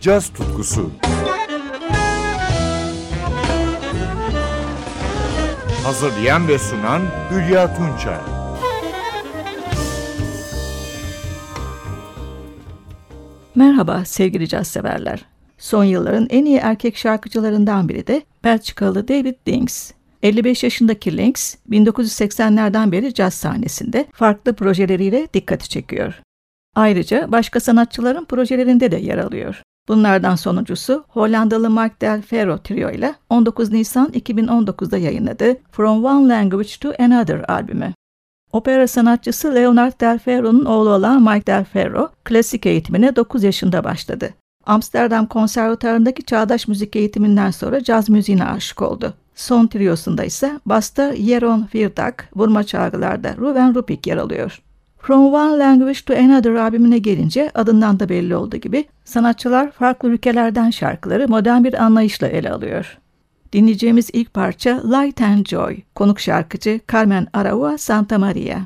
caz tutkusu. Hazırlayan ve sunan Hülya Tunçay. Merhaba sevgili caz severler. Son yılların en iyi erkek şarkıcılarından biri de Belçikalı David Dings. 55 yaşındaki Lynx, 1980'lerden beri caz sahnesinde farklı projeleriyle dikkati çekiyor. Ayrıca başka sanatçıların projelerinde de yer alıyor. Bunlardan sonuncusu Hollandalı Mark Del Ferro Trio ile 19 Nisan 2019'da yayınladığı From One Language to Another albümü. Opera sanatçısı Leonard Del Ferro'nun oğlu olan Mike Del Ferro, klasik eğitimine 9 yaşında başladı. Amsterdam Konservatuarı'ndaki çağdaş müzik eğitiminden sonra caz müziğine aşık oldu. Son triyosunda ise basta Jeroen Virtak, vurma çalgılarda Ruven Rupik yer alıyor. From One Language to Another albümüne gelince adından da belli olduğu gibi sanatçılar farklı ülkelerden şarkıları modern bir anlayışla ele alıyor. Dinleyeceğimiz ilk parça Light and Joy, konuk şarkıcı Carmen Araua Santa Maria.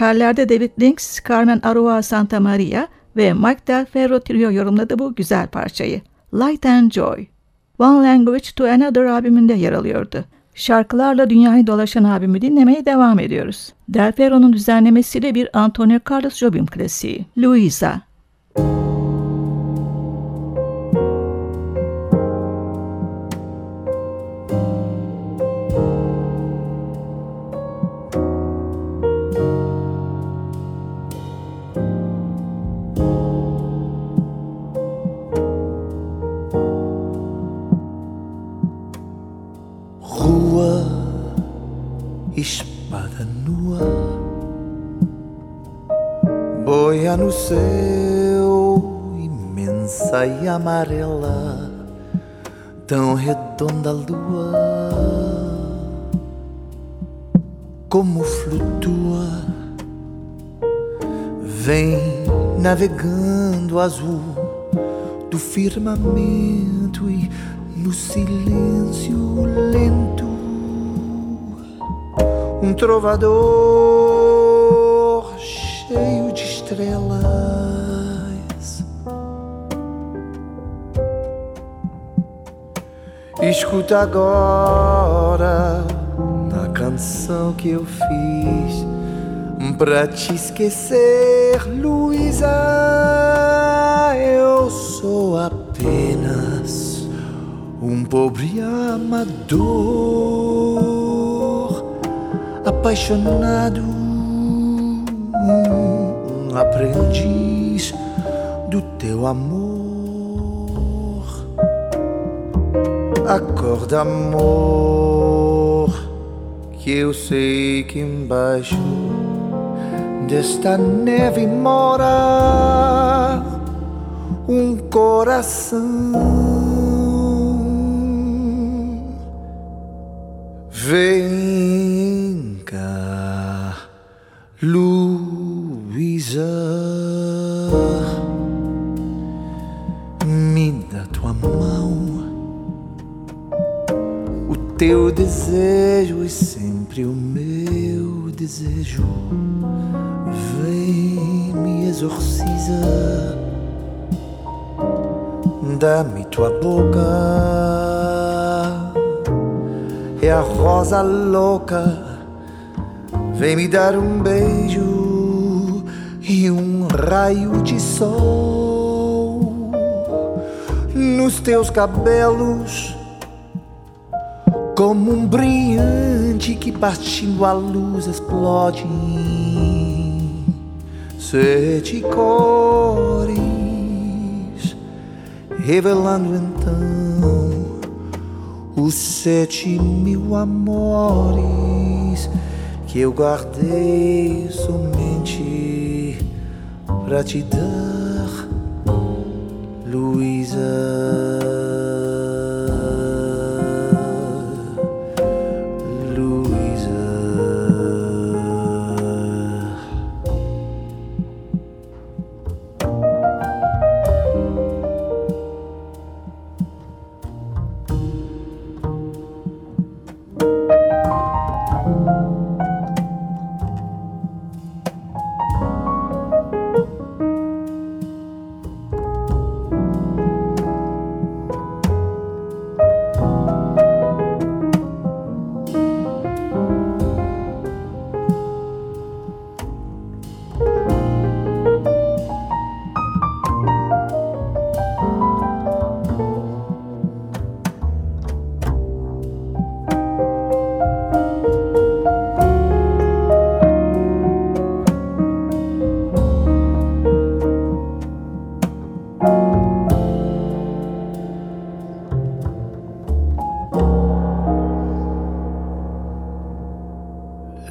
Vokallerde David Lynx, Carmen Arua Santa Maria ve Mike Del Ferro Trio yorumladı bu güzel parçayı. Light and Joy. One Language to Another albümünde yer alıyordu. Şarkılarla dünyayı dolaşan albümü dinlemeye devam ediyoruz. Del Ferro'nun düzenlemesiyle bir Antonio Carlos Jobim klasiği. Louisa. espada nua boia no céu imensa e amarela, tão redonda a lua, como flutua, vem navegando azul do firmamento e no silêncio lento um trovador cheio de estrelas. Escuta agora a canção que eu fiz pra te esquecer, Luísa. Eu sou apenas um pobre amador apaixonado, um aprendiz do teu amor. Acorda, amor, que eu sei que embaixo desta neve mora um coração. Vem Luísa, me dá tua mão. O teu desejo é sempre o meu desejo. Vem, me exorciza. Dá-me tua boca. A rosa louca Vem me dar um beijo e um raio de sol nos teus cabelos, como um brilhante que partindo a luz explode. Sete cores, revelando então os sete mil amores que eu guardei somente pra te dar, Luísa.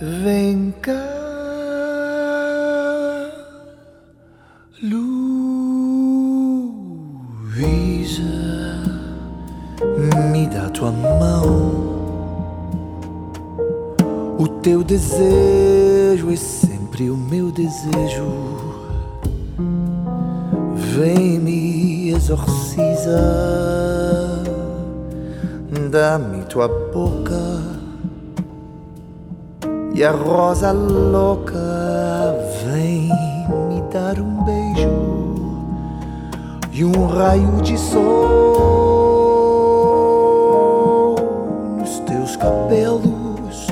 Vem cá, Luísa, me dá tua mão. O teu desejo é sempre o meu desejo. Vem me exorciza, dá-me tua boca e a rosa louca dar um beijo e um raio de sol nos teus cabelos,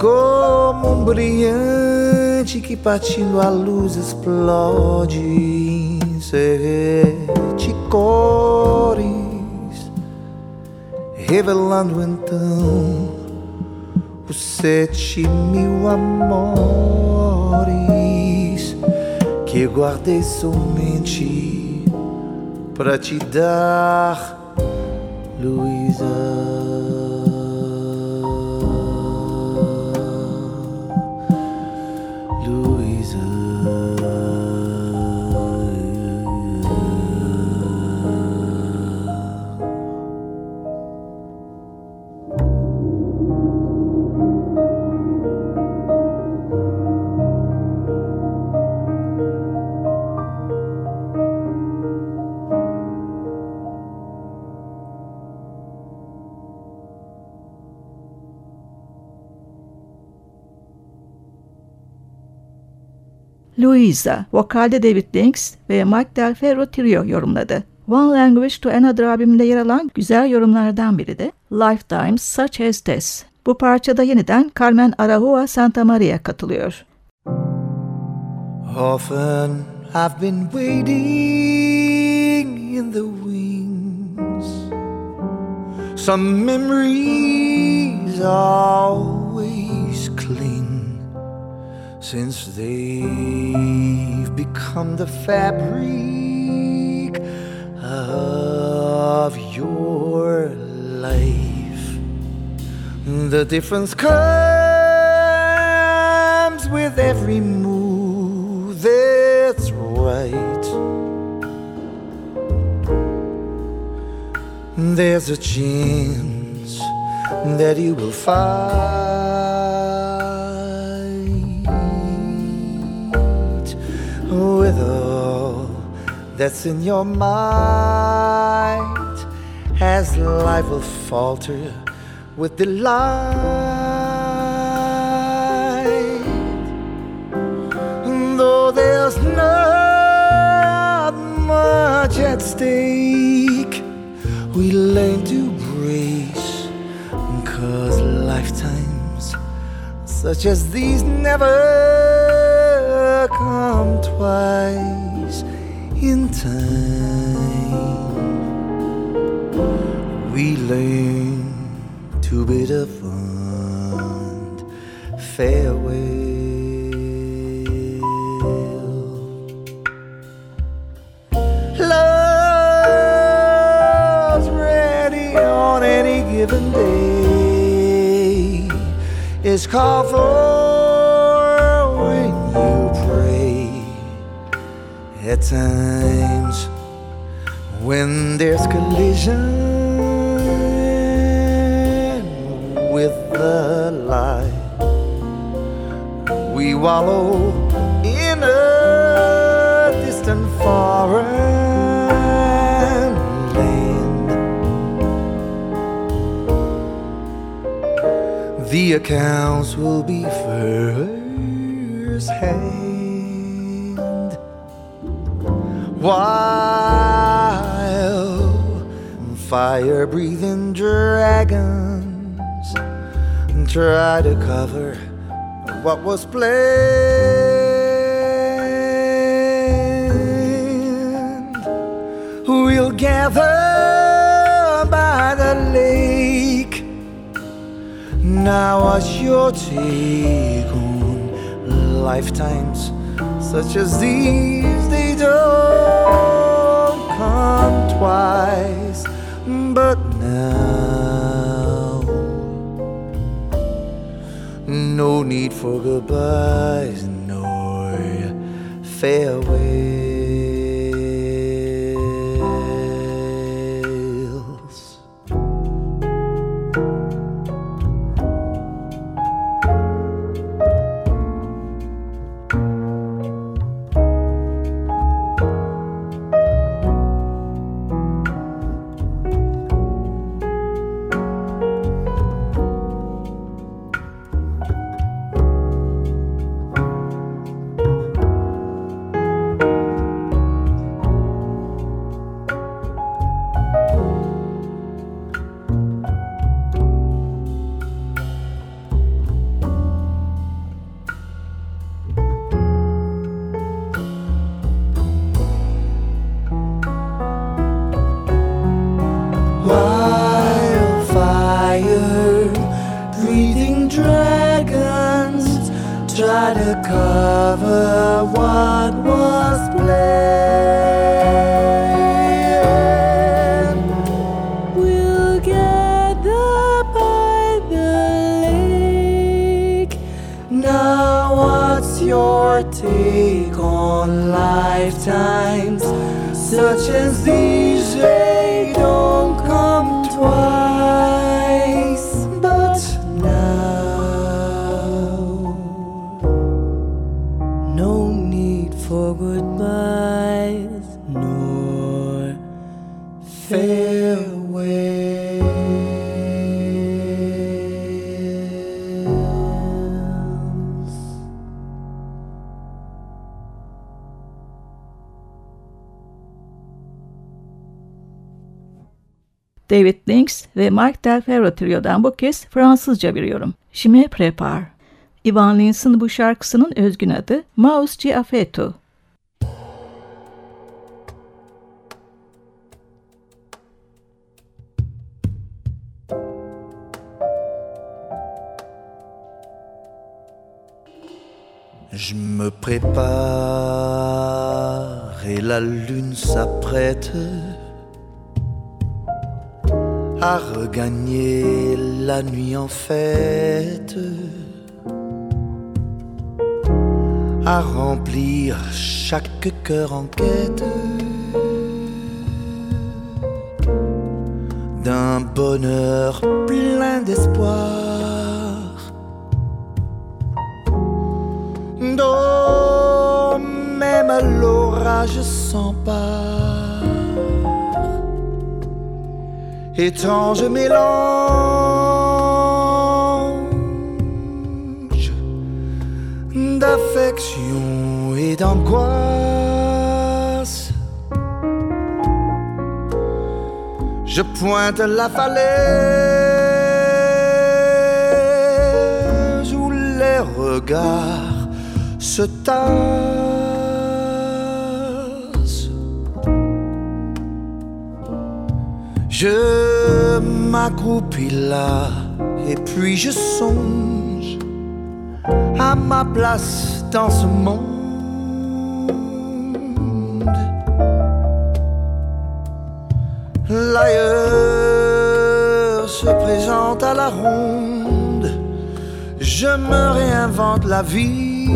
como um brilhante que partindo a luz explode em sete cores, revelando então os sete mil amores que guardei somente para te dar, Luísa. Louisa, vokalde David Links ve Mike Del Ferro Trio yorumladı. One Language to Another albümünde yer alan güzel yorumlardan biri de Lifetimes Such As This. Bu parçada yeniden Carmen Arahua Santa Maria katılıyor. Often I've been waiting in the wings. Some memories always cling. Since they've become the fabric of your life. The difference comes with every move that's right. There's a chance that you will find that's in your mind as life will falter with delight. Though there's not much at stake, we learn to brace, cause lifetimes such as these never come twice in time. We learn to bid a fond farewell. Love's ready on any given day. It's called for At times when there's collision with the light, we wallow in a distant foreign land. The accounts will be first hand. While fire breathing dragons try to cover what was planned. We'll gather by the lake. Now, what's your take on lifetimes such as these? Don't come twice, but now no need for goodbyes nor farewell. For goodbyes nor farewells. David Lynx ve Mark Del Ferro Trio'dan bu kez Fransızca bir yorum. Me prépare. Ivan Lins'in bu şarkısının özgün adı Maus. Je me prépare et la lune s'apprête à regagner la nuit en fête, à remplir chaque cœur en quête d'un bonheur plein d'espoir dont même l'orage s'empare. Étrange mélange d'angoisse. Je pointe la falaise où les regards se tassent. Je m'accroupis là et puis je songe à ma place dans ce L'ailleurs se présente à la ronde, je me réinvente la vie.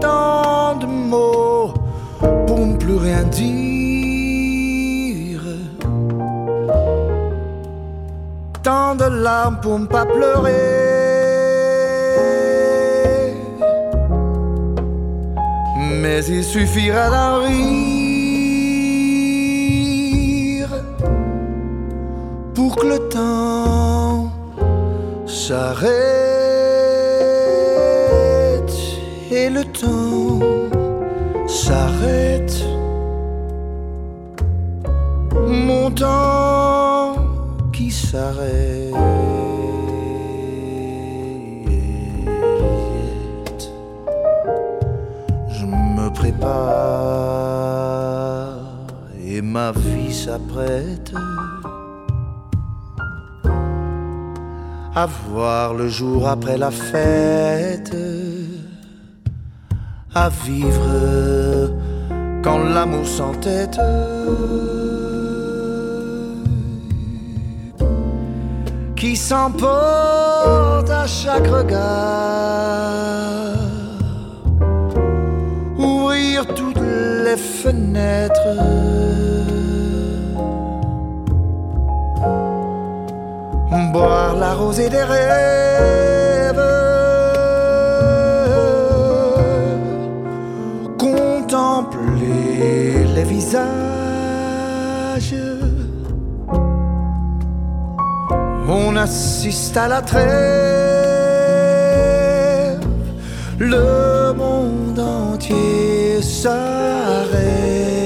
Tant de mots pour ne plus rien dire. Tant de larmes pour ne pas pleurer. Mais il suffira d'en rire pour que le temps s'arrête et le temps s'arrête. Mon temps qui s'arrête. Ma vie s'apprête à voir le jour après la fête, à vivre quand l'amour s'entête. Qui s'emporte à chaque regard, les fenêtres. boire la rosée des rêves, contempler les visages. On assiste à la trêve, le monde entier Sahara.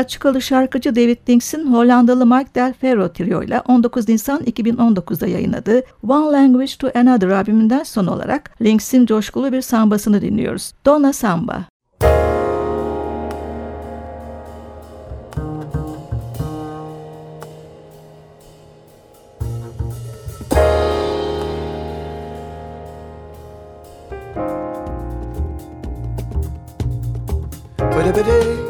Belçikalı şarkıcı David Links'in Hollandalı Mark Del Ferro Trio ile 19 Nisan 2019'da yayınladığı One Language to Another albümünden son olarak Links'in coşkulu bir sambasını dinliyoruz. Donna Samba. Fa-da-ba-dum-da-da-day,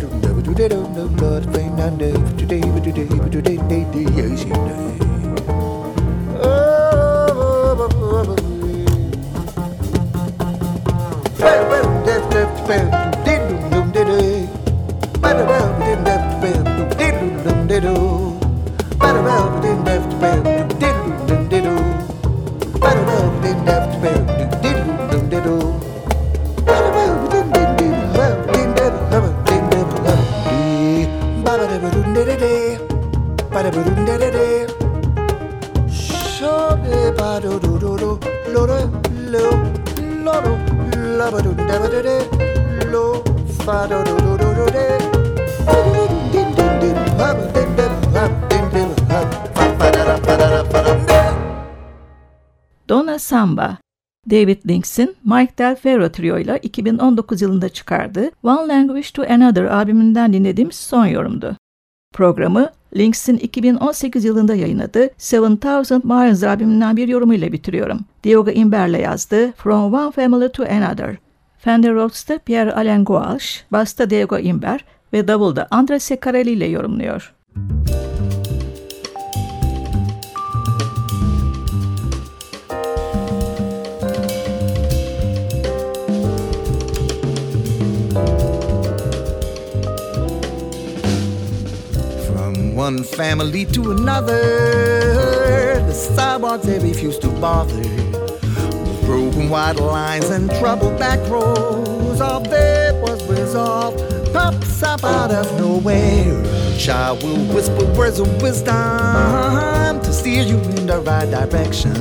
They don't know Lord today, but today, but today, but today, today they, yes, day. Donna Samba David Links'in Mike Del Ferro Trio ile 2019 yılında çıkardığı One Language to Another albümünden dinlediğimiz son yorumdu. Programı Links'in 2018 yılında yayınladığı 7000 Miles albümünden bir yorumuyla bitiriyorum. Diogo Imber'le yazdığı From One Family to Another. Fender Rhodes'ta Pierre Alain Gouache, Basta Diego Imber ve Davulda Andre Secarelli ile yorumluyor. One family to another. The sidewalks they refuse to bother. Broken white lines and troubled back roads, all there was resolved pops up out of nowhere. A child will whisper words of wisdom to steer you in the right direction.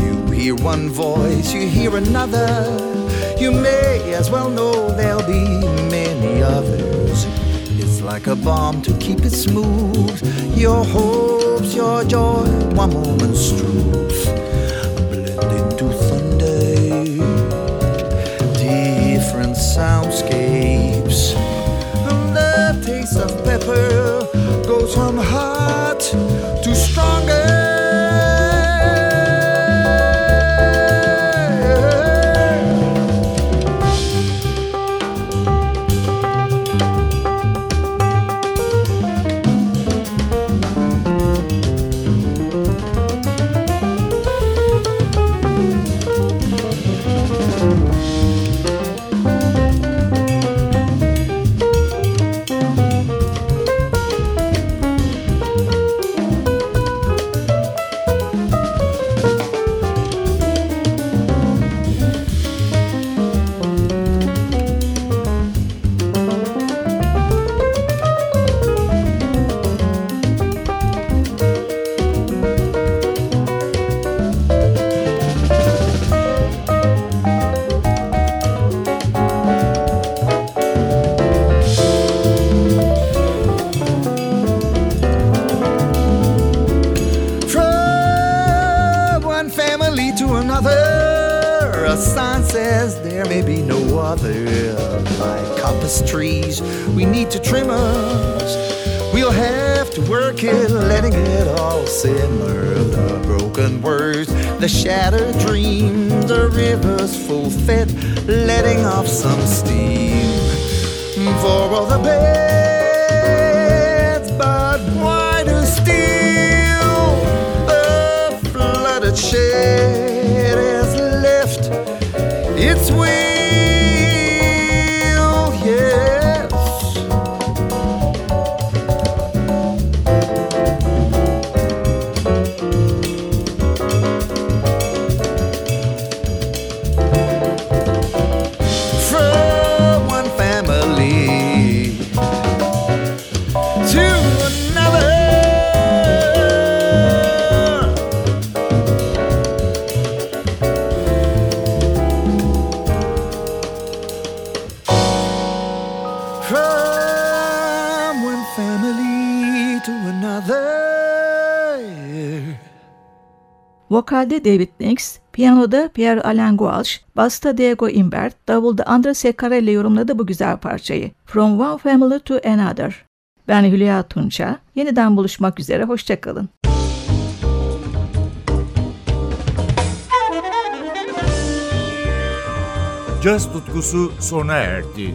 You hear one voice, you hear another. You may as well know there'll be many others like a bomb to keep it smooth. Your hopes, your joy, one moment's truth another. A sign says there may be no other. Like compass trees, we need to trim us. We'll have to work it, letting it all simmer. The broken words, the shattered dreams, the rivers full fed, letting off some steam. For all the beds, but wider still, the flooded shed between Vokalde David Nix, piyanoda Pierre Alain Gouache, basta Diego Imbert, davulda Andra Secarelli yorumladı bu güzel parçayı. From One Family to Another. Ben Hülya Tunça. Yeniden buluşmak üzere, hoşçakalın. Caz tutkusu sona erdi.